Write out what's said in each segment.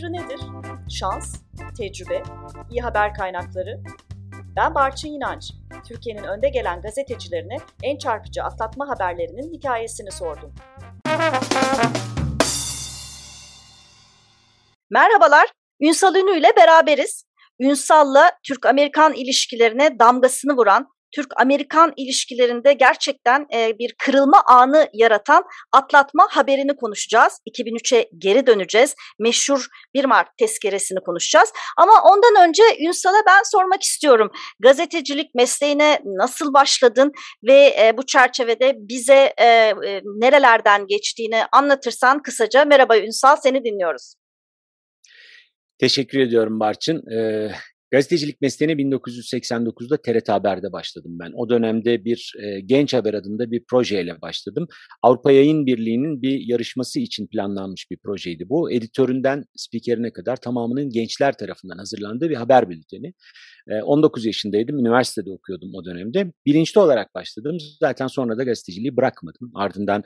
sırrı nedir? Şans, tecrübe, iyi haber kaynakları. Ben Barçın İnanç. Türkiye'nin önde gelen gazetecilerine en çarpıcı atlatma haberlerinin hikayesini sordum. Merhabalar, Ünsal Ünlü ile beraberiz. Ünsal'la Türk-Amerikan ilişkilerine damgasını vuran, Türk-Amerikan ilişkilerinde gerçekten e, bir kırılma anı yaratan atlatma haberini konuşacağız. 2003'e geri döneceğiz. Meşhur 1 Mart tezkeresini konuşacağız. Ama ondan önce Ünsal'a ben sormak istiyorum. Gazetecilik mesleğine nasıl başladın ve e, bu çerçevede bize e, e, nerelerden geçtiğini anlatırsan kısaca. Merhaba Ünsal, seni dinliyoruz. Teşekkür ediyorum Barçın. Ee, Gazetecilik mesleğine 1989'da TRT Haber'de başladım ben. O dönemde bir e, Genç Haber adında bir projeyle başladım. Avrupa Yayın Birliği'nin bir yarışması için planlanmış bir projeydi bu. Editöründen spikerine kadar tamamının gençler tarafından hazırlandığı bir haber bülteni. 19 yaşındaydım, üniversitede okuyordum o dönemde. Bilinçli olarak başladım. Zaten sonra da gazeteciliği bırakmadım. Ardından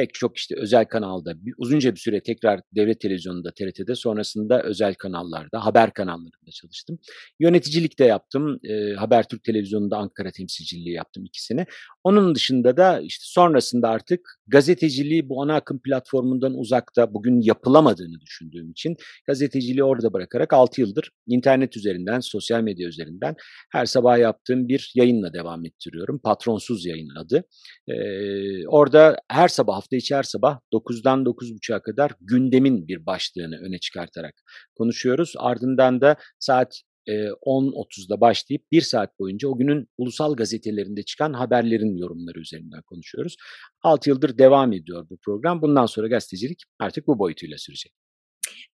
pek çok işte özel kanalda bir, uzunca bir süre tekrar devlet televizyonunda TRT'de sonrasında özel kanallarda haber kanallarında çalıştım. Yöneticilik de yaptım. E, Habertürk televizyonunda Ankara temsilciliği yaptım ikisini. Onun dışında da işte sonrasında artık gazeteciliği bu ana akım platformundan uzakta bugün yapılamadığını düşündüğüm için gazeteciliği orada bırakarak 6 yıldır internet üzerinden, sosyal medya üzerinden her sabah yaptığım bir yayınla devam ettiriyorum. Patronsuz yayın adı. Ee, orada her sabah, hafta içi her sabah 9'dan 9.30'a kadar gündemin bir başlığını öne çıkartarak konuşuyoruz. Ardından da saat 10.30'da başlayıp bir saat boyunca o günün ulusal gazetelerinde çıkan haberlerin yorumları üzerinden konuşuyoruz. 6 yıldır devam ediyor bu program. Bundan sonra gazetecilik artık bu boyutuyla sürecek.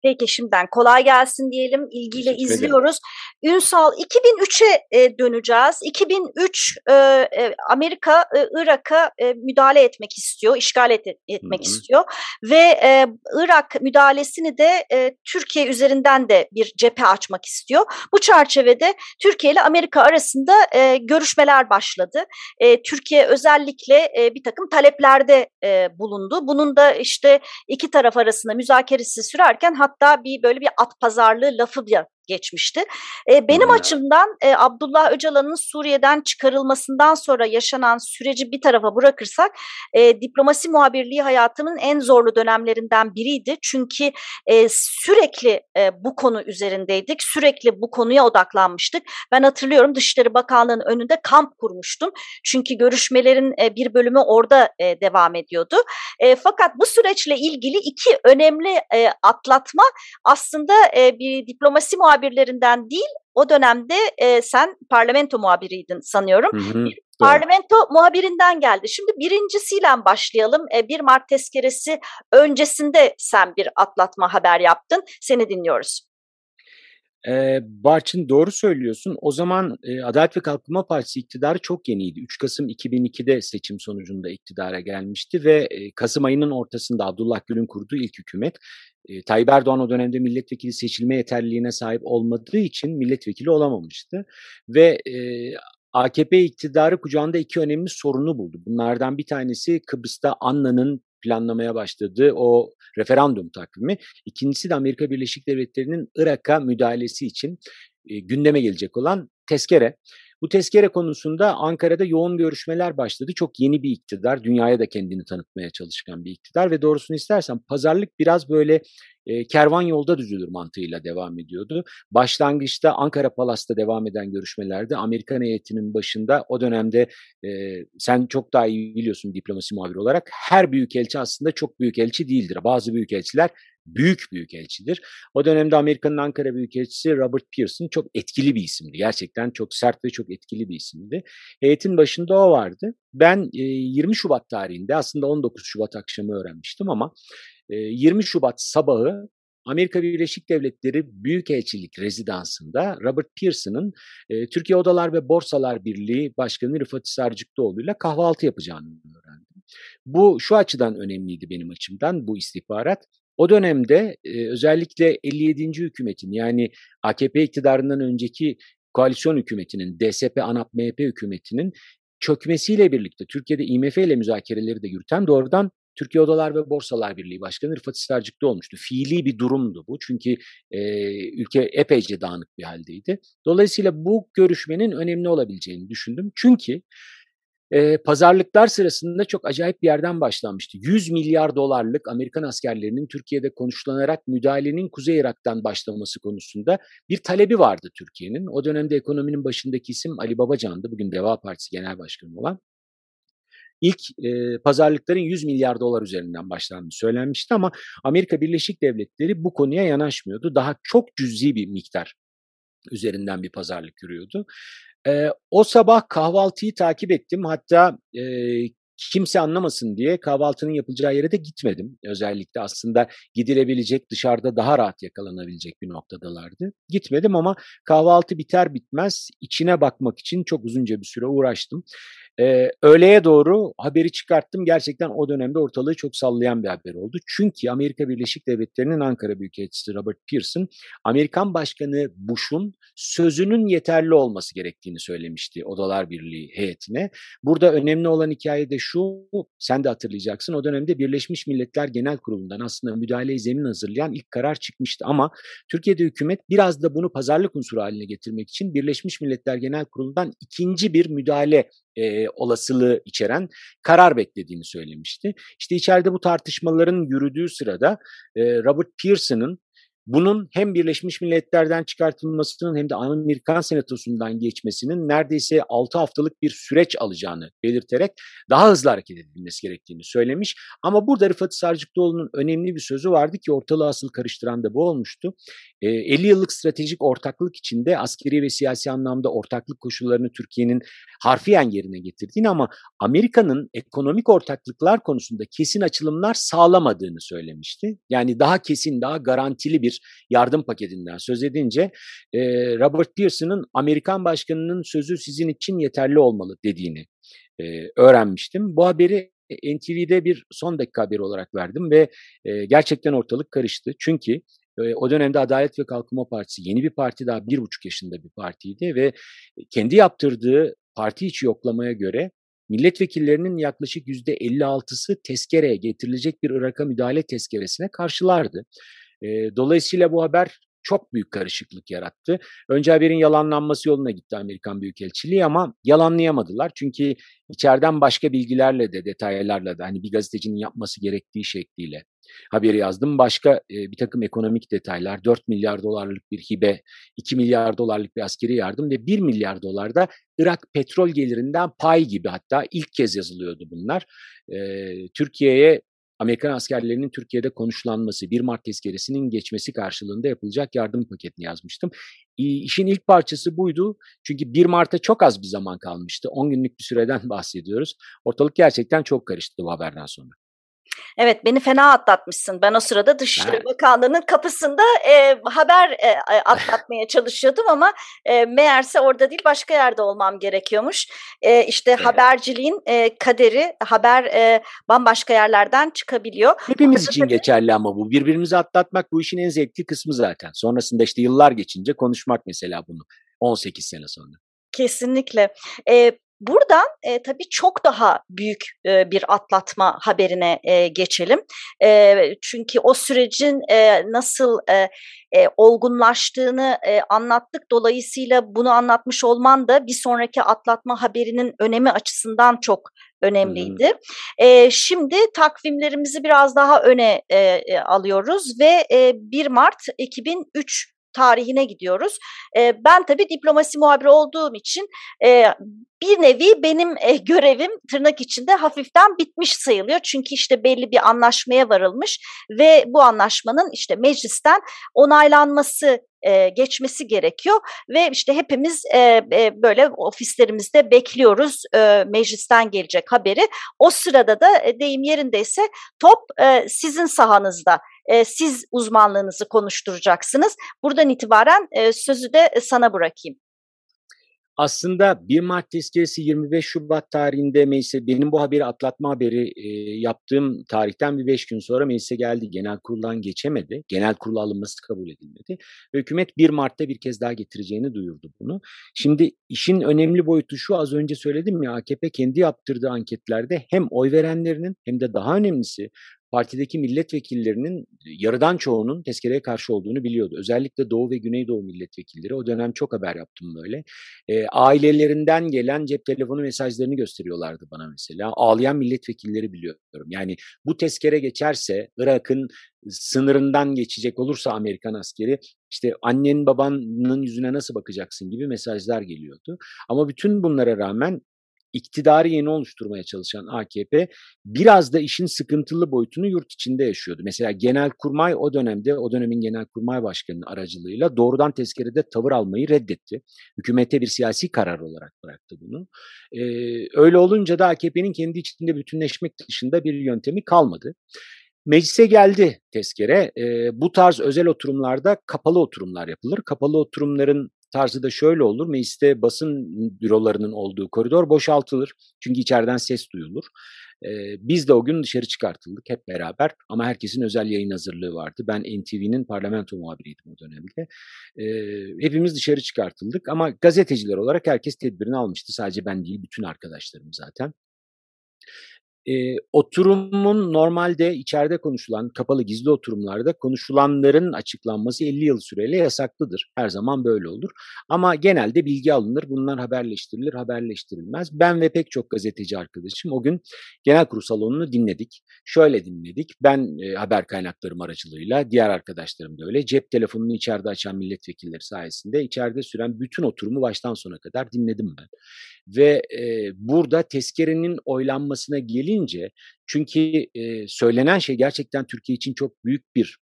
Peki şimdiden kolay gelsin diyelim. İlgiyle izliyoruz. Ünsal 2003'e e, döneceğiz. 2003 e, e, Amerika e, Irak'a e, müdahale etmek istiyor, işgal et, etmek Hı-hı. istiyor ve e, Irak müdahalesini de e, Türkiye üzerinden de bir cephe açmak istiyor. Bu çerçevede Türkiye ile Amerika arasında e, görüşmeler başladı. E, Türkiye özellikle e, bir takım taleplerde e, bulundu. Bunun da işte iki taraf arasında müzakeresi sürerken hatta bir böyle bir at pazarlığı lafı geçmişti. E, benim hmm. açımdan e, Abdullah Öcalan'ın Suriye'den çıkarılmasından sonra yaşanan süreci bir tarafa bırakırsak e, diplomasi muhabirliği hayatımın en zorlu dönemlerinden biriydi. Çünkü e, sürekli e, bu konu üzerindeydik. Sürekli bu konuya odaklanmıştık. Ben hatırlıyorum Dışişleri Bakanlığı'nın önünde kamp kurmuştum. Çünkü görüşmelerin e, bir bölümü orada e, devam ediyordu. E, fakat bu süreçle ilgili iki önemli e, atlatma aslında e, bir diplomasi muhabirliği muhabirlerinden değil o dönemde e, sen parlamento muhabiriydin sanıyorum. Hı hı. Parlamento muhabirinden geldi. Şimdi birincisiyle başlayalım. E, 1 Mart tezkeresi öncesinde sen bir atlatma haber yaptın. Seni dinliyoruz. Ee, Barçın doğru söylüyorsun. O zaman e, Adalet ve Kalkınma Partisi iktidarı çok yeniydi. 3 Kasım 2002'de seçim sonucunda iktidara gelmişti ve e, Kasım ayının ortasında Abdullah Gül'ün kurduğu ilk hükümet e, Tayyip Erdoğan o dönemde milletvekili seçilme yeterliliğine sahip olmadığı için milletvekili olamamıştı. Ve e, AKP iktidarı kucağında iki önemli sorunu buldu. Bunlardan bir tanesi Kıbrıs'ta Anna'nın planlamaya başladığı o referandum takvimi. İkincisi de Amerika Birleşik Devletleri'nin Irak'a müdahalesi için e, gündeme gelecek olan tezkere. Bu tezkere konusunda Ankara'da yoğun görüşmeler başladı. Çok yeni bir iktidar, dünyaya da kendini tanıtmaya çalışan bir iktidar ve doğrusunu istersen pazarlık biraz böyle e, kervan yolda düzülür mantığıyla devam ediyordu. Başlangıçta Ankara Palas'ta devam eden görüşmelerde Amerikan heyetinin başında o dönemde e, sen çok daha iyi biliyorsun diplomasi muhabiri olarak her büyük elçi aslında çok büyük elçi değildir. Bazı büyük elçiler büyük büyük elçidir. O dönemde Amerika'nın Ankara Büyükelçisi Robert Pearson çok etkili bir isimdi. Gerçekten çok sert ve çok etkili bir isimdi. Heyetin başında o vardı. Ben 20 Şubat tarihinde aslında 19 Şubat akşamı öğrenmiştim ama 20 Şubat sabahı Amerika Birleşik Devletleri Büyükelçilik Rezidansı'nda Robert Pearson'ın e, Türkiye Odalar ve Borsalar Birliği Başkanı Rıfat Sarcıklıoğlu ile kahvaltı yapacağını öğrendim. Bu şu açıdan önemliydi benim açımdan bu istihbarat. O dönemde e, özellikle 57. hükümetin yani AKP iktidarından önceki koalisyon hükümetinin, DSP, ANAP, MHP hükümetinin çökmesiyle birlikte Türkiye'de IMF ile müzakereleri de yürüten doğrudan Türkiye Odalar ve Borsalar Birliği Başkanı Rıfat İstercik'te olmuştu. Fiili bir durumdu bu çünkü e, ülke epeyce dağınık bir haldeydi. Dolayısıyla bu görüşmenin önemli olabileceğini düşündüm. Çünkü e, pazarlıklar sırasında çok acayip bir yerden başlanmıştı. 100 milyar dolarlık Amerikan askerlerinin Türkiye'de konuşlanarak müdahalenin Kuzey Irak'tan başlaması konusunda bir talebi vardı Türkiye'nin. O dönemde ekonominin başındaki isim Ali Babacan'dı. Bugün Deva Partisi Genel Başkanı olan. İlk e, pazarlıkların 100 milyar dolar üzerinden başlandığını söylenmişti ama Amerika Birleşik Devletleri bu konuya yanaşmıyordu. Daha çok cüzi bir miktar üzerinden bir pazarlık yürüyordu. E, o sabah kahvaltıyı takip ettim. Hatta e, kimse anlamasın diye kahvaltının yapılacağı yere de gitmedim. Özellikle aslında gidilebilecek, dışarıda daha rahat yakalanabilecek bir noktadalardı. Gitmedim ama kahvaltı biter bitmez içine bakmak için çok uzunca bir süre uğraştım. Ee, öğleye doğru haberi çıkarttım. Gerçekten o dönemde ortalığı çok sallayan bir haber oldu. Çünkü Amerika Birleşik Devletleri'nin Ankara Büyükelçisi Robert Pearson, Amerikan Başkanı Bush'un sözünün yeterli olması gerektiğini söylemişti Odalar Birliği heyetine. Burada önemli olan hikaye de şu, sen de hatırlayacaksın. O dönemde Birleşmiş Milletler Genel Kurulu'ndan aslında müdahale zemin hazırlayan ilk karar çıkmıştı. Ama Türkiye'de hükümet biraz da bunu pazarlık unsuru haline getirmek için Birleşmiş Milletler Genel Kurulu'ndan ikinci bir müdahale e, olasılığı içeren karar beklediğini söylemişti. İşte içeride bu tartışmaların yürüdüğü sırada e, Robert Pearson'ın bunun hem Birleşmiş Milletler'den çıkartılmasının hem de Amerikan Senatosu'ndan geçmesinin neredeyse 6 haftalık bir süreç alacağını belirterek daha hızlı hareket edilmesi gerektiğini söylemiş. Ama burada Rıfat Sarcıklıoğlu'nun önemli bir sözü vardı ki ortalığı asıl karıştıran da bu olmuştu. 50 yıllık stratejik ortaklık içinde askeri ve siyasi anlamda ortaklık koşullarını Türkiye'nin harfiyen yerine getirdiğini ama Amerika'nın ekonomik ortaklıklar konusunda kesin açılımlar sağlamadığını söylemişti. Yani daha kesin, daha garantili bir yardım paketinden söz edince e, Robert Pearson'ın Amerikan başkanının sözü sizin için yeterli olmalı dediğini e, öğrenmiştim. Bu haberi NTV'de bir son dakika haberi olarak verdim ve e, gerçekten ortalık karıştı. Çünkü o dönemde Adalet ve Kalkınma Partisi yeni bir parti daha bir buçuk yaşında bir partiydi ve kendi yaptırdığı parti içi yoklamaya göre milletvekillerinin yaklaşık yüzde 56'sı tezkereye getirilecek bir Irak'a müdahale tezkeresine karşılardı. E, dolayısıyla bu haber çok büyük karışıklık yarattı. Önce haberin yalanlanması yoluna gitti Amerikan Büyükelçiliği ama yalanlayamadılar. Çünkü içeriden başka bilgilerle de detaylarla da hani bir gazetecinin yapması gerektiği şekliyle haberi yazdım. Başka e, bir takım ekonomik detaylar, 4 milyar dolarlık bir hibe, 2 milyar dolarlık bir askeri yardım ve 1 milyar dolar da Irak petrol gelirinden pay gibi hatta ilk kez yazılıyordu bunlar. E, Türkiye'ye Amerikan askerlerinin Türkiye'de konuşlanması, 1 Mart tezkeresinin geçmesi karşılığında yapılacak yardım paketini yazmıştım. İşin ilk parçası buydu. Çünkü 1 Mart'a çok az bir zaman kalmıştı. 10 günlük bir süreden bahsediyoruz. Ortalık gerçekten çok karıştı bu haberden sonra. Evet beni fena atlatmışsın. Ben o sırada Dışişleri Bakanlığı'nın kapısında e, haber e, atlatmaya çalışıyordum ama e, meğerse orada değil başka yerde olmam gerekiyormuş. E, işte evet. haberciliğin e, kaderi haber e, bambaşka yerlerden çıkabiliyor. Hepimiz Orada için tabii... geçerli ama bu. Birbirimizi atlatmak bu işin en zevkli kısmı zaten. Sonrasında işte yıllar geçince konuşmak mesela bunu. 18 sene sonra. Kesinlikle. E, Buradan e, tabii çok daha büyük e, bir atlatma haberine e, geçelim. E, çünkü o sürecin e, nasıl e, e, olgunlaştığını e, anlattık. Dolayısıyla bunu anlatmış olman da bir sonraki atlatma haberinin önemi açısından çok önemliydi. Hmm. E, şimdi takvimlerimizi biraz daha öne e, e, alıyoruz ve e, 1 Mart 2003 tarihine gidiyoruz. E, ben tabii diplomasi muhabiri olduğum için e, bir nevi benim e, görevim tırnak içinde hafiften bitmiş sayılıyor. Çünkü işte belli bir anlaşmaya varılmış ve bu anlaşmanın işte meclisten onaylanması e, geçmesi gerekiyor ve işte hepimiz e, e, böyle ofislerimizde bekliyoruz e, meclisten gelecek haberi. O sırada da e, deyim yerindeyse top e, sizin sahanızda. Siz uzmanlığınızı konuşturacaksınız. Buradan itibaren sözü de sana bırakayım. Aslında 1 Mart tezkeresi 25 Şubat tarihinde meclise benim bu haberi atlatma haberi e, yaptığım tarihten bir 5 gün sonra meclise geldi. Genel kuruldan geçemedi. Genel kurula alınması kabul edilmedi. Hükümet 1 Mart'ta bir kez daha getireceğini duyurdu bunu. Şimdi işin önemli boyutu şu az önce söyledim ya AKP kendi yaptırdığı anketlerde hem oy verenlerinin hem de daha önemlisi partideki milletvekillerinin yarıdan çoğunun tezkereye karşı olduğunu biliyordu. Özellikle Doğu ve Güneydoğu milletvekilleri o dönem çok haber yaptım böyle. E, ailelerinden gelen cep telefonu mesajlarını gösteriyorlardı bana mesela. Ağlayan milletvekilleri biliyorum. Yani bu tezkere geçerse Irak'ın sınırından geçecek olursa Amerikan askeri işte annenin babanın yüzüne nasıl bakacaksın gibi mesajlar geliyordu. Ama bütün bunlara rağmen iktidarı yeni oluşturmaya çalışan AKP biraz da işin sıkıntılı boyutunu yurt içinde yaşıyordu. Mesela Genelkurmay o dönemde o dönemin Genelkurmay Başkanı'nın aracılığıyla doğrudan tezkerede tavır almayı reddetti. Hükümete bir siyasi karar olarak bıraktı bunu. Ee, öyle olunca da AKP'nin kendi içinde bütünleşmek dışında bir yöntemi kalmadı. Meclise geldi tezkere. E, bu tarz özel oturumlarda kapalı oturumlar yapılır. Kapalı oturumların tarzı da şöyle olur. Mecliste basın bürolarının olduğu koridor boşaltılır. Çünkü içeriden ses duyulur. Ee, biz de o gün dışarı çıkartıldık hep beraber ama herkesin özel yayın hazırlığı vardı. Ben NTV'nin parlamento muhabiriydim o dönemde. Ee, hepimiz dışarı çıkartıldık ama gazeteciler olarak herkes tedbirini almıştı. Sadece ben değil bütün arkadaşlarım zaten. E, oturumun normalde içeride konuşulan kapalı gizli oturumlarda konuşulanların açıklanması 50 yıl süreyle yasaklıdır. Her zaman böyle olur. Ama genelde bilgi alınır. Bunlar haberleştirilir, haberleştirilmez. Ben ve pek çok gazeteci arkadaşım o gün genel kurul salonunu dinledik. Şöyle dinledik. Ben e, haber kaynaklarım aracılığıyla, diğer arkadaşlarım da öyle. Cep telefonunu içeride açan milletvekilleri sayesinde içeride süren bütün oturumu baştan sona kadar dinledim ben. Ve e, burada tezkerenin oylanmasına gelince çünkü e, söylenen şey gerçekten Türkiye için çok büyük bir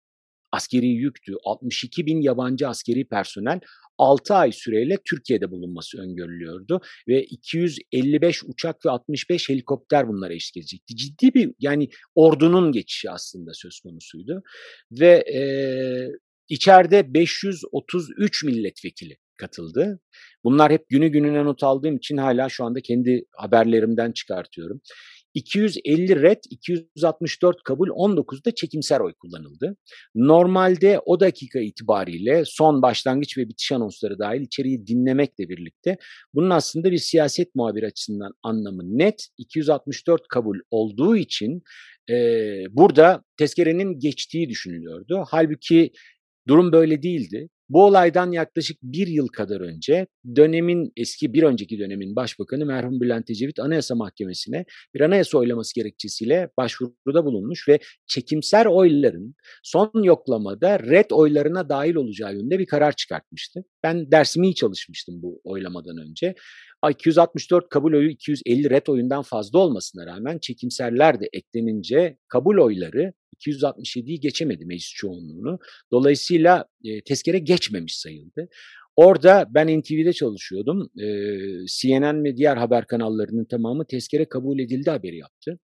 askeri yüktü. 62 bin yabancı askeri personel 6 ay süreyle Türkiye'de bulunması öngörülüyordu ve 255 uçak ve 65 helikopter bunlara eşlik edecekti. Ciddi bir yani ordunun geçişi aslında söz konusuydu ve e, içeride 533 milletvekili katıldı. Bunlar hep günü gününe not aldığım için hala şu anda kendi haberlerimden çıkartıyorum. 250 red, 264 kabul, 19'da çekimser oy kullanıldı. Normalde o dakika itibariyle son başlangıç ve bitiş anonsları dahil içeriği dinlemekle birlikte bunun aslında bir siyaset muhabir açısından anlamı net. 264 kabul olduğu için e, burada tezkerenin geçtiği düşünülüyordu. Halbuki durum böyle değildi. Bu olaydan yaklaşık bir yıl kadar önce dönemin eski bir önceki dönemin başbakanı merhum Bülent Ecevit Anayasa Mahkemesi'ne bir anayasa oylaması gerekçesiyle başvuruda bulunmuş ve çekimser oyların son yoklamada red oylarına dahil olacağı yönünde bir karar çıkartmıştı. Ben dersimi iyi çalışmıştım bu oylamadan önce. 264 kabul oyu 250 red oyundan fazla olmasına rağmen çekimserler de eklenince kabul oyları 267'yi geçemedi meclis çoğunluğunu. Dolayısıyla e, tezkere geçmemiş sayıldı. Orada ben NTV'de çalışıyordum. E, CNN ve diğer haber kanallarının tamamı tezkere kabul edildi haberi yaptı.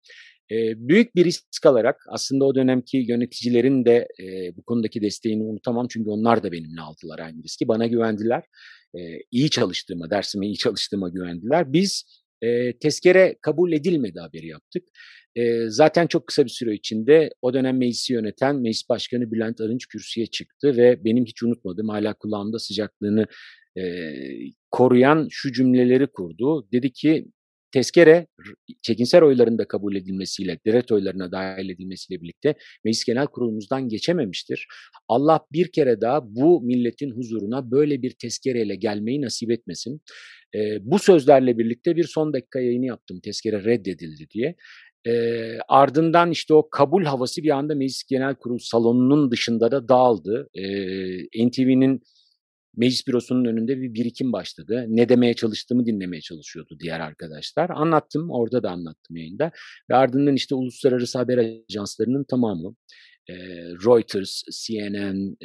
E, büyük bir risk alarak aslında o dönemki yöneticilerin de e, bu konudaki desteğini unutamam çünkü onlar da benimle aldılar aynı riski. Bana güvendiler. E, iyi çalıştığıma, dersime iyi çalıştığıma güvendiler. Biz e, tezkere kabul edilmedi haberi yaptık. E, zaten çok kısa bir süre içinde o dönem meclisi yöneten Meclis Başkanı Bülent Arınç kürsüye çıktı ve benim hiç unutmadığım hala kulağımda sıcaklığını e, koruyan şu cümleleri kurdu. Dedi ki tezkere çekinser oylarında kabul edilmesiyle, deret oylarına dahil edilmesiyle birlikte Meclis Genel Kurulumuzdan geçememiştir. Allah bir kere daha bu milletin huzuruna böyle bir tezkereyle gelmeyi nasip etmesin. E, bu sözlerle birlikte bir son dakika yayını yaptım tezkere reddedildi diye. E, ardından işte o kabul havası bir anda Meclis Genel Kurul salonunun dışında da dağıldı. E, NTV'nin meclis bürosunun önünde bir birikim başladı. Ne demeye çalıştığımı dinlemeye çalışıyordu diğer arkadaşlar. Anlattım, orada da anlattım yayında. Ve ardından işte uluslararası haber ajanslarının tamamı, Reuters, CNN,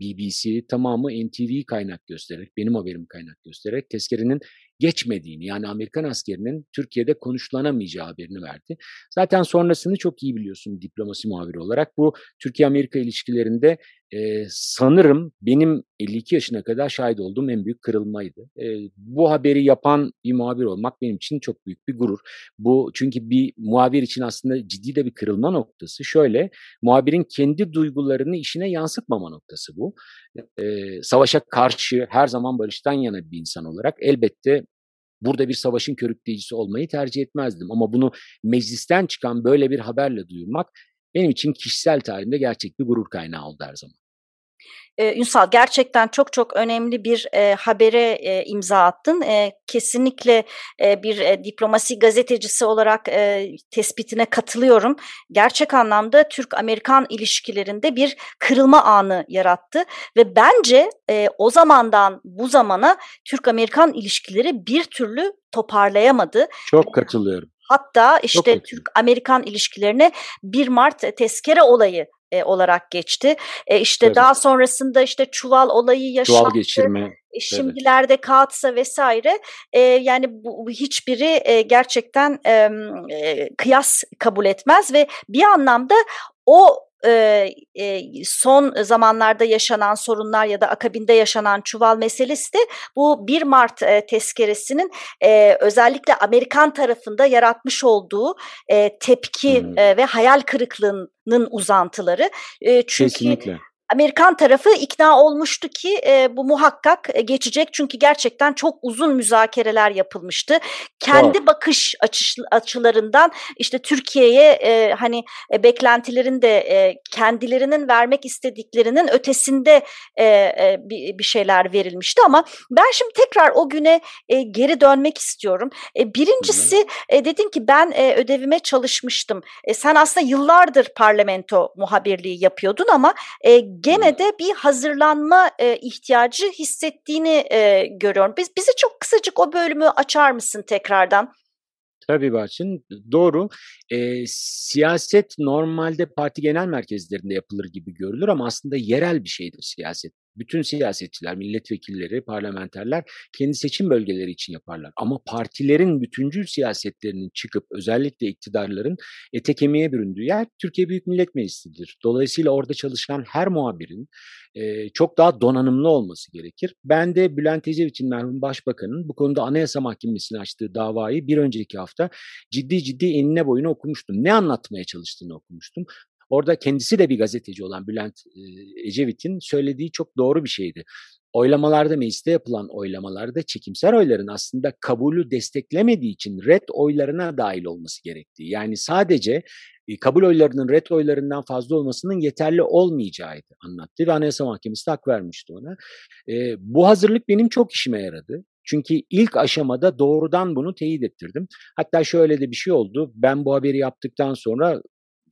BBC tamamı NTV kaynak göstererek, benim haberim kaynak göstererek tezkerenin geçmediğini yani Amerikan askerinin Türkiye'de konuşlanamayacağı haberini verdi. Zaten sonrasını çok iyi biliyorsun diplomasi muhabiri olarak. Bu Türkiye-Amerika ilişkilerinde e, sanırım benim 52 yaşına kadar şahit olduğum en büyük kırılmaydı. E, bu haberi yapan bir muhabir olmak benim için çok büyük bir gurur. Bu çünkü bir muhabir için aslında ciddi de bir kırılma noktası. Şöyle, muhabirin kendi duygularını işine yansıtmama noktası bu. E, savaşa karşı her zaman barıştan yana bir insan olarak elbette burada bir savaşın körükleyicisi olmayı tercih etmezdim. Ama bunu meclisten çıkan böyle bir haberle duyurmak benim için kişisel tarihimde gerçek bir gurur kaynağı oldu her zaman. Ee, Ünsal gerçekten çok çok önemli bir e, habere e, imza attın. E, kesinlikle e, bir e, diplomasi gazetecisi olarak e, tespitine katılıyorum. Gerçek anlamda Türk-Amerikan ilişkilerinde bir kırılma anı yarattı ve bence e, o zamandan bu zamana Türk-Amerikan ilişkileri bir türlü toparlayamadı. Çok katılıyorum. Hatta işte Türk-Amerikan ilişkilerine 1 Mart tezkere olayı e, olarak geçti. E, işte evet. daha sonrasında işte çuval olayı yaşandı. Çuval geçirme. E, şimdilerde evet. kağıtsa vesaire e, yani bu hiçbiri e, gerçekten e, kıyas kabul etmez ve bir anlamda o e, e, son zamanlarda yaşanan sorunlar ya da akabinde yaşanan çuval meselesi de bu 1 Mart e, tezkeresinin e, özellikle Amerikan tarafında yaratmış olduğu e, tepki hmm. e, ve hayal kırıklığının uzantıları. E, çünkü Kesinlikle. Amerikan tarafı ikna olmuştu ki e, bu muhakkak e, geçecek çünkü gerçekten çok uzun müzakereler yapılmıştı. Kendi oh. bakış açış, açılarından işte Türkiye'ye e, hani e, beklentilerin de e, kendilerinin vermek istediklerinin ötesinde e, e, bir, bir şeyler verilmişti ama ben şimdi tekrar o güne e, geri dönmek istiyorum. E, birincisi e, dedin ki ben e, ödevime çalışmıştım. E, sen aslında yıllardır parlamento muhabirliği yapıyordun ama e, gene de bir hazırlanma e, ihtiyacı hissettiğini e, görüyorum. Biz bizi çok kısacık o bölümü açar mısın tekrardan? Tabii Barçın, doğru. E, siyaset normalde parti genel merkezlerinde yapılır gibi görülür ama aslında yerel bir şeydir siyaset. Bütün siyasetçiler, milletvekilleri, parlamenterler kendi seçim bölgeleri için yaparlar. Ama partilerin bütüncül siyasetlerinin çıkıp özellikle iktidarların ete kemiğe büründüğü yer Türkiye Büyük Millet Meclisi'dir. Dolayısıyla orada çalışan her muhabirin e, çok daha donanımlı olması gerekir. Ben de Bülent Ecevit'in merhum başbakanın bu konuda Anayasa Mahkemesi'ne açtığı davayı bir önceki hafta ciddi ciddi enine boyuna okumuştum. Ne anlatmaya çalıştığını okumuştum. Orada kendisi de bir gazeteci olan Bülent Ecevit'in söylediği çok doğru bir şeydi. Oylamalarda, mecliste yapılan oylamalarda çekimser oyların aslında kabulü desteklemediği için red oylarına dahil olması gerektiği. Yani sadece kabul oylarının red oylarından fazla olmasının yeterli olmayacağıydı anlattı ve Anayasa Mahkemesi hak vermişti ona. E, bu hazırlık benim çok işime yaradı. Çünkü ilk aşamada doğrudan bunu teyit ettirdim. Hatta şöyle de bir şey oldu. Ben bu haberi yaptıktan sonra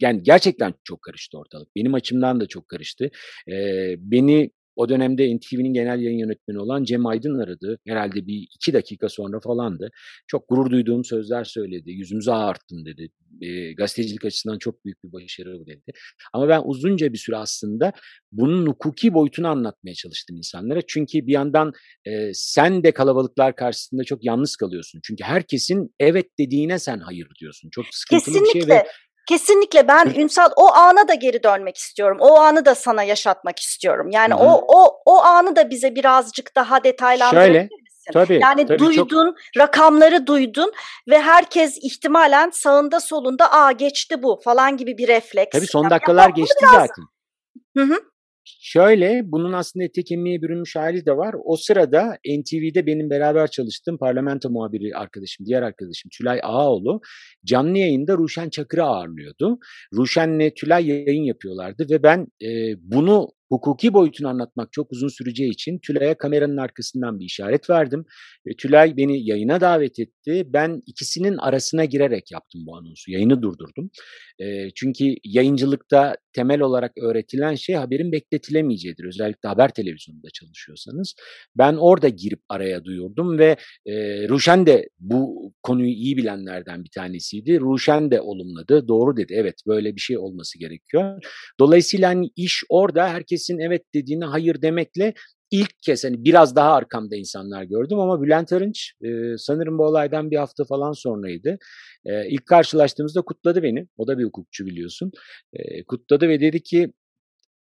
yani gerçekten çok karıştı ortalık. Benim açımdan da çok karıştı. Ee, beni o dönemde NTV'nin genel yayın yönetmeni olan Cem Aydın aradı. Herhalde bir iki dakika sonra falandı. Çok gurur duyduğum sözler söyledi. Yüzümüzü ağarttın dedi. E, gazetecilik açısından çok büyük bir başarı bu dedi. Ama ben uzunca bir süre aslında bunun hukuki boyutunu anlatmaya çalıştım insanlara. Çünkü bir yandan e, sen de kalabalıklar karşısında çok yalnız kalıyorsun. Çünkü herkesin evet dediğine sen hayır diyorsun. Çok sıkıntılı Kesinlikle. bir şey ve Kesinlikle ben Ünsal o ana da geri dönmek istiyorum. O anı da sana yaşatmak istiyorum. Yani Hı-hı. o o o anı da bize birazcık daha detaylandırabilir Şöyle, misin? Tabii, yani tabii duydun, çok... rakamları duydun ve herkes ihtimalen sağında solunda aa geçti bu falan gibi bir refleks. Tabii son dakikalar yani, geçti zaten. Hı hı. Şöyle, bunun aslında ete bürünmüş hali de var. O sırada NTV'de benim beraber çalıştığım parlamento muhabiri arkadaşım, diğer arkadaşım Tülay Ağaoğlu canlı yayında Ruşen Çakır'ı ağırlıyordu. Ruşen'le Tülay yayın yapıyorlardı ve ben e, bunu hukuki boyutunu anlatmak çok uzun süreceği için Tülay'a kameranın arkasından bir işaret verdim. E, Tülay beni yayına davet etti. Ben ikisinin arasına girerek yaptım bu anonsu. Yayını durdurdum. E, çünkü yayıncılıkta temel olarak öğretilen şey haberin bekletilemeyeceğidir. Özellikle haber televizyonunda çalışıyorsanız. Ben orada girip araya duyurdum ve e, Ruşen de bu konuyu iyi bilenlerden bir tanesiydi. Ruşen de olumladı. Doğru dedi. Evet böyle bir şey olması gerekiyor. Dolayısıyla hani iş orada herkesin evet dediğine hayır demekle ilk kez hani biraz daha arkamda insanlar gördüm ama Bülent Arınç e, sanırım bu olaydan bir hafta falan sonraydı. E, ilk karşılaştığımızda kutladı beni. O da bir hukukçu biliyorsun. E, kutladı ve dedi ki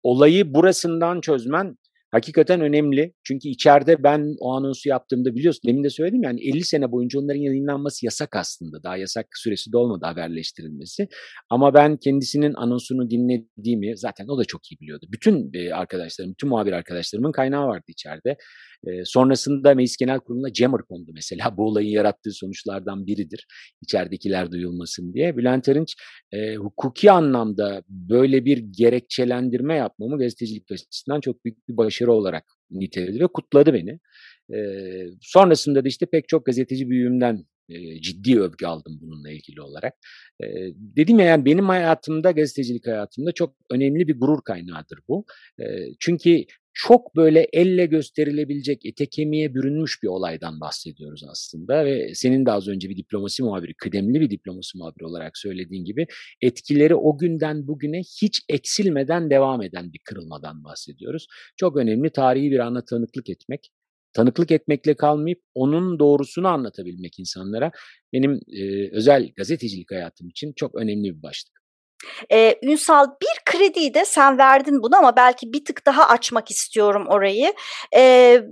olayı burasından çözmen hakikaten önemli. Çünkü içeride ben o anonsu yaptığımda biliyorsun demin de söyledim yani 50 sene boyunca onların yayınlanması yasak aslında. Daha yasak süresi de olmadı haberleştirilmesi. Ama ben kendisinin anonsunu dinlediğimi zaten o da çok iyi biliyordu. Bütün arkadaşlarım, bütün muhabir arkadaşlarımın kaynağı vardı içeride. E, sonrasında Meclis Genel Kurulu'na Jammer kondu mesela. Bu olayın yarattığı sonuçlardan biridir. İçeridekiler duyulmasın diye. Bülent Arınç e, hukuki anlamda böyle bir gerekçelendirme yapmamı gazetecilik açısından çok büyük bir başarı olarak niteledi ve kutladı beni. E, sonrasında da işte pek çok gazeteci büyüğümden ciddi övgü aldım bununla ilgili olarak. Dedim ya yani benim hayatımda, gazetecilik hayatımda çok önemli bir gurur kaynağıdır bu. Çünkü çok böyle elle gösterilebilecek, ete kemiğe bürünmüş bir olaydan bahsediyoruz aslında ve senin de az önce bir diplomasi muhabiri, kıdemli bir diplomasi muhabiri olarak söylediğin gibi etkileri o günden bugüne hiç eksilmeden devam eden bir kırılmadan bahsediyoruz. Çok önemli tarihi bir ana tanıklık etmek. Tanıklık etmekle kalmayıp onun doğrusunu anlatabilmek insanlara benim e, özel gazetecilik hayatım için çok önemli bir başlık. Ee, Ünsal bir krediyi de sen verdin bunu ama belki bir tık daha açmak istiyorum orayı. Ee,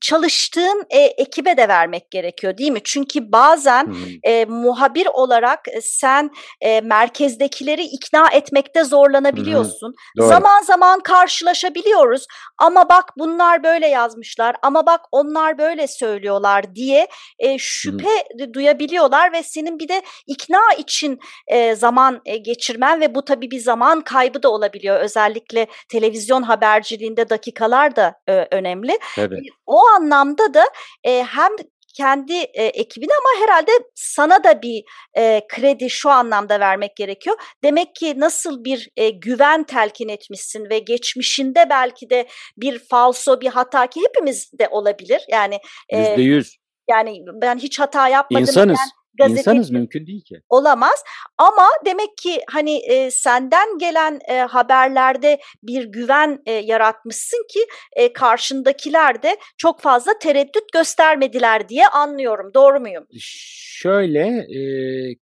çalıştığın e, ekibe de vermek gerekiyor değil mi? Çünkü bazen hmm. e, muhabir olarak sen e, merkezdekileri ikna etmekte zorlanabiliyorsun. Hmm. Zaman zaman karşılaşabiliyoruz ama bak bunlar böyle yazmışlar ama bak onlar böyle söylüyorlar diye e, şüphe hmm. duyabiliyorlar ve senin bir de ikna için e, zaman e, geçirmen yönetmen ve bu tabii bir zaman kaybı da olabiliyor. Özellikle televizyon haberciliğinde dakikalar da e, önemli. Evet. O anlamda da e, hem kendi e, ekibine ama herhalde sana da bir e, kredi şu anlamda vermek gerekiyor. Demek ki nasıl bir e, güven telkin etmişsin ve geçmişinde belki de bir falso, bir hata ki hepimiz de olabilir. Yani yüzde yüz. Yani ben hiç hata yapmadım. İnsanız. Yani, gazeteci İnsanız mümkün değil ki. Olamaz ama demek ki hani e, senden gelen e, haberlerde bir güven e, yaratmışsın ki e, karşındakiler de çok fazla tereddüt göstermediler diye anlıyorum. Doğru muyum? Şöyle e,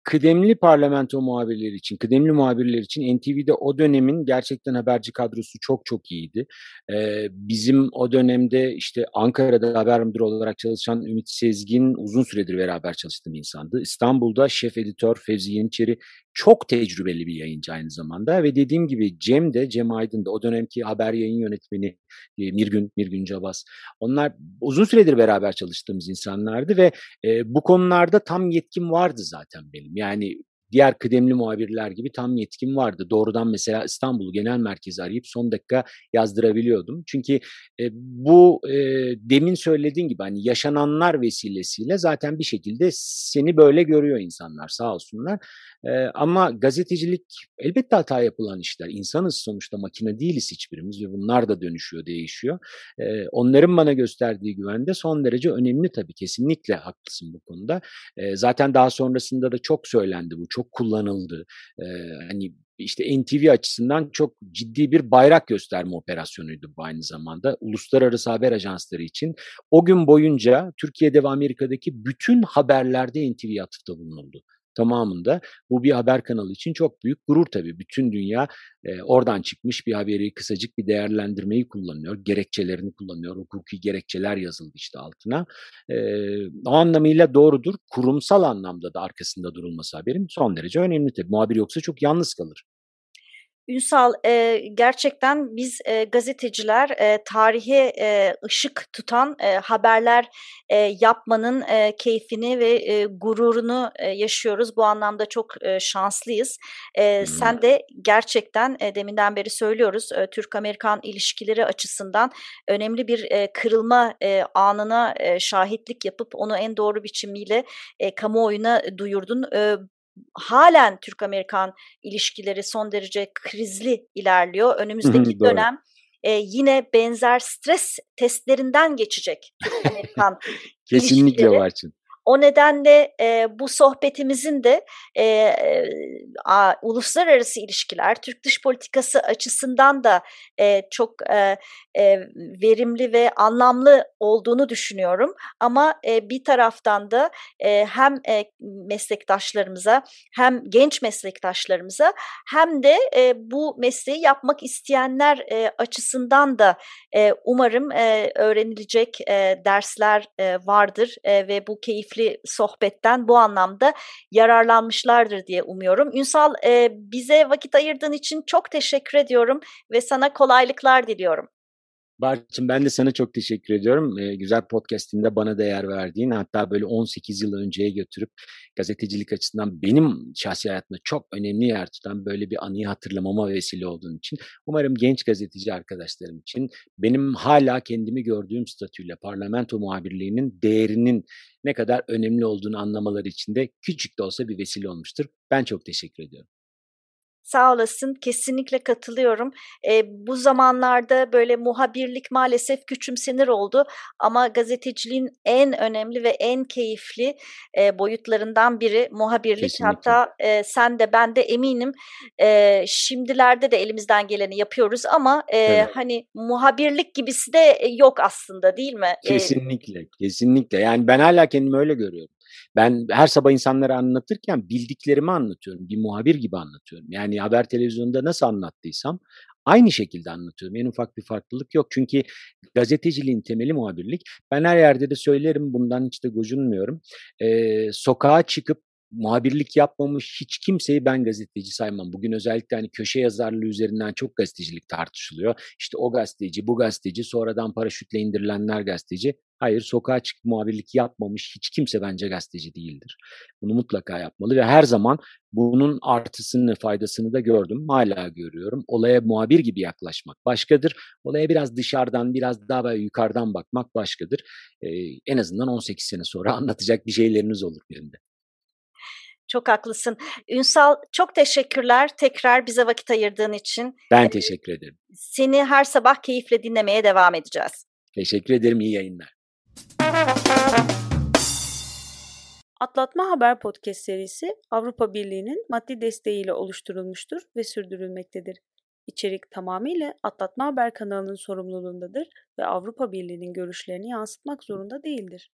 kıdemli parlamento muhabirleri için, kıdemli muhabirler için NTV'de o dönemin gerçekten haberci kadrosu çok çok iyiydi. E, bizim o dönemde işte Ankara'da haber müdürü olarak çalışan Ümit Sezgin uzun süredir beraber çalıştığım insandı. İstanbul'da şef editör Fevzi Yeniçeri çok tecrübeli bir yayıncı aynı zamanda ve dediğim gibi Cem de Cem Aydın da o dönemki haber yayın yönetmeni e, Mirgün Mirgün Cabas onlar uzun süredir beraber çalıştığımız insanlardı ve e, bu konularda tam yetkim vardı zaten benim. Yani diğer kıdemli muhabirler gibi tam yetkim vardı. Doğrudan mesela İstanbul Genel Merkezi arayıp son dakika yazdırabiliyordum. Çünkü e, bu e, demin söylediğin gibi hani yaşananlar vesilesiyle zaten bir şekilde seni böyle görüyor insanlar sağ olsunlar. E, ama gazetecilik elbette hata yapılan işler. İnsanız sonuçta makine değiliz hiçbirimiz ve bunlar da dönüşüyor, değişiyor. E, onların bana gösterdiği güven de son derece önemli tabii. Kesinlikle haklısın bu konuda. E, zaten daha sonrasında da çok söylendi bu. Çok çok kullanıldı. E, hani işte NTV açısından çok ciddi bir bayrak gösterme operasyonuydu bu aynı zamanda. Uluslararası haber ajansları için o gün boyunca Türkiye'de ve Amerika'daki bütün haberlerde NTV atıfta bulunuldu tamamında. Bu bir haber kanalı için çok büyük gurur tabii. Bütün dünya e, oradan çıkmış bir haberi kısacık bir değerlendirmeyi kullanıyor. Gerekçelerini kullanıyor. Hukuki gerekçeler yazıldı işte altına. E, o anlamıyla doğrudur. Kurumsal anlamda da arkasında durulması haberin son derece önemli tabii. Muhabir yoksa çok yalnız kalır. Ünsal e, gerçekten biz e, gazeteciler e, tarihe e, ışık tutan e, haberler e, yapmanın e, keyfini ve e, gururunu e, yaşıyoruz. Bu anlamda çok e, şanslıyız. E, sen de gerçekten e, deminden beri söylüyoruz e, Türk-Amerikan ilişkileri açısından önemli bir e, kırılma e, anına e, şahitlik yapıp onu en doğru biçimiyle e, kamuoyuna duyurdun. E, halen Türk-Amerikan ilişkileri son derece krizli ilerliyor. Önümüzdeki dönem e, yine benzer stres testlerinden geçecek Türk-Amerikan Kesinlikle var için. O nedenle e, bu sohbetimizin de e, a, uluslararası ilişkiler, Türk dış politikası açısından da e, çok e, e, verimli ve anlamlı olduğunu düşünüyorum. Ama e, bir taraftan da e, hem e, meslektaşlarımıza hem genç meslektaşlarımıza hem de e, bu mesleği yapmak isteyenler e, açısından da e, umarım e, öğrenilecek e, dersler e, vardır e, ve bu keyifli sohbetten bu anlamda yararlanmışlardır diye umuyorum. Ünsal e, bize vakit ayırdığın için çok teşekkür ediyorum ve sana kolaylıklar diliyorum. Barçın ben de sana çok teşekkür ediyorum. Ee, güzel podcastinde bana değer verdiğin hatta böyle 18 yıl önceye götürüp gazetecilik açısından benim şahsi hayatımda çok önemli yer tutan böyle bir anıyı hatırlamama vesile olduğun için umarım genç gazeteci arkadaşlarım için benim hala kendimi gördüğüm statüyle parlamento muhabirliğinin değerinin ne kadar önemli olduğunu anlamaları için de küçük de olsa bir vesile olmuştur. Ben çok teşekkür ediyorum. Sağ olasın, kesinlikle katılıyorum. E, bu zamanlarda böyle muhabirlik maalesef küçümsenir oldu ama gazeteciliğin en önemli ve en keyifli e, boyutlarından biri muhabirlik. Kesinlikle. Hatta e, sen de ben de eminim e, şimdilerde de elimizden geleni yapıyoruz ama e, evet. hani muhabirlik gibisi de yok aslında değil mi? Kesinlikle, kesinlikle. Yani ben hala kendimi öyle görüyorum. Ben her sabah insanlara anlatırken bildiklerimi anlatıyorum. Bir muhabir gibi anlatıyorum. Yani haber televizyonda nasıl anlattıysam aynı şekilde anlatıyorum. En ufak bir farklılık yok. Çünkü gazeteciliğin temeli muhabirlik. Ben her yerde de söylerim bundan hiç de gocunmuyorum. Ee, sokağa çıkıp muhabirlik yapmamış hiç kimseyi ben gazeteci saymam. Bugün özellikle hani köşe yazarlığı üzerinden çok gazetecilik tartışılıyor. İşte o gazeteci, bu gazeteci, sonradan paraşütle indirilenler gazeteci. Hayır, sokağa çıkıp muhabirlik yapmamış hiç kimse bence gazeteci değildir. Bunu mutlaka yapmalı ve her zaman bunun artısını, faydasını da gördüm. Hala görüyorum. Olaya muhabir gibi yaklaşmak başkadır. Olaya biraz dışarıdan, biraz daha böyle yukarıdan bakmak başkadır. Ee, en azından 18 sene sonra anlatacak bir şeyleriniz olur benim de. Çok haklısın. Ünsal çok teşekkürler tekrar bize vakit ayırdığın için. Ben ee, teşekkür ederim. Seni her sabah keyifle dinlemeye devam edeceğiz. Teşekkür ederim. İyi yayınlar. Atlatma Haber Podcast serisi Avrupa Birliği'nin maddi desteğiyle oluşturulmuştur ve sürdürülmektedir. İçerik tamamıyla Atlatma Haber kanalının sorumluluğundadır ve Avrupa Birliği'nin görüşlerini yansıtmak zorunda değildir.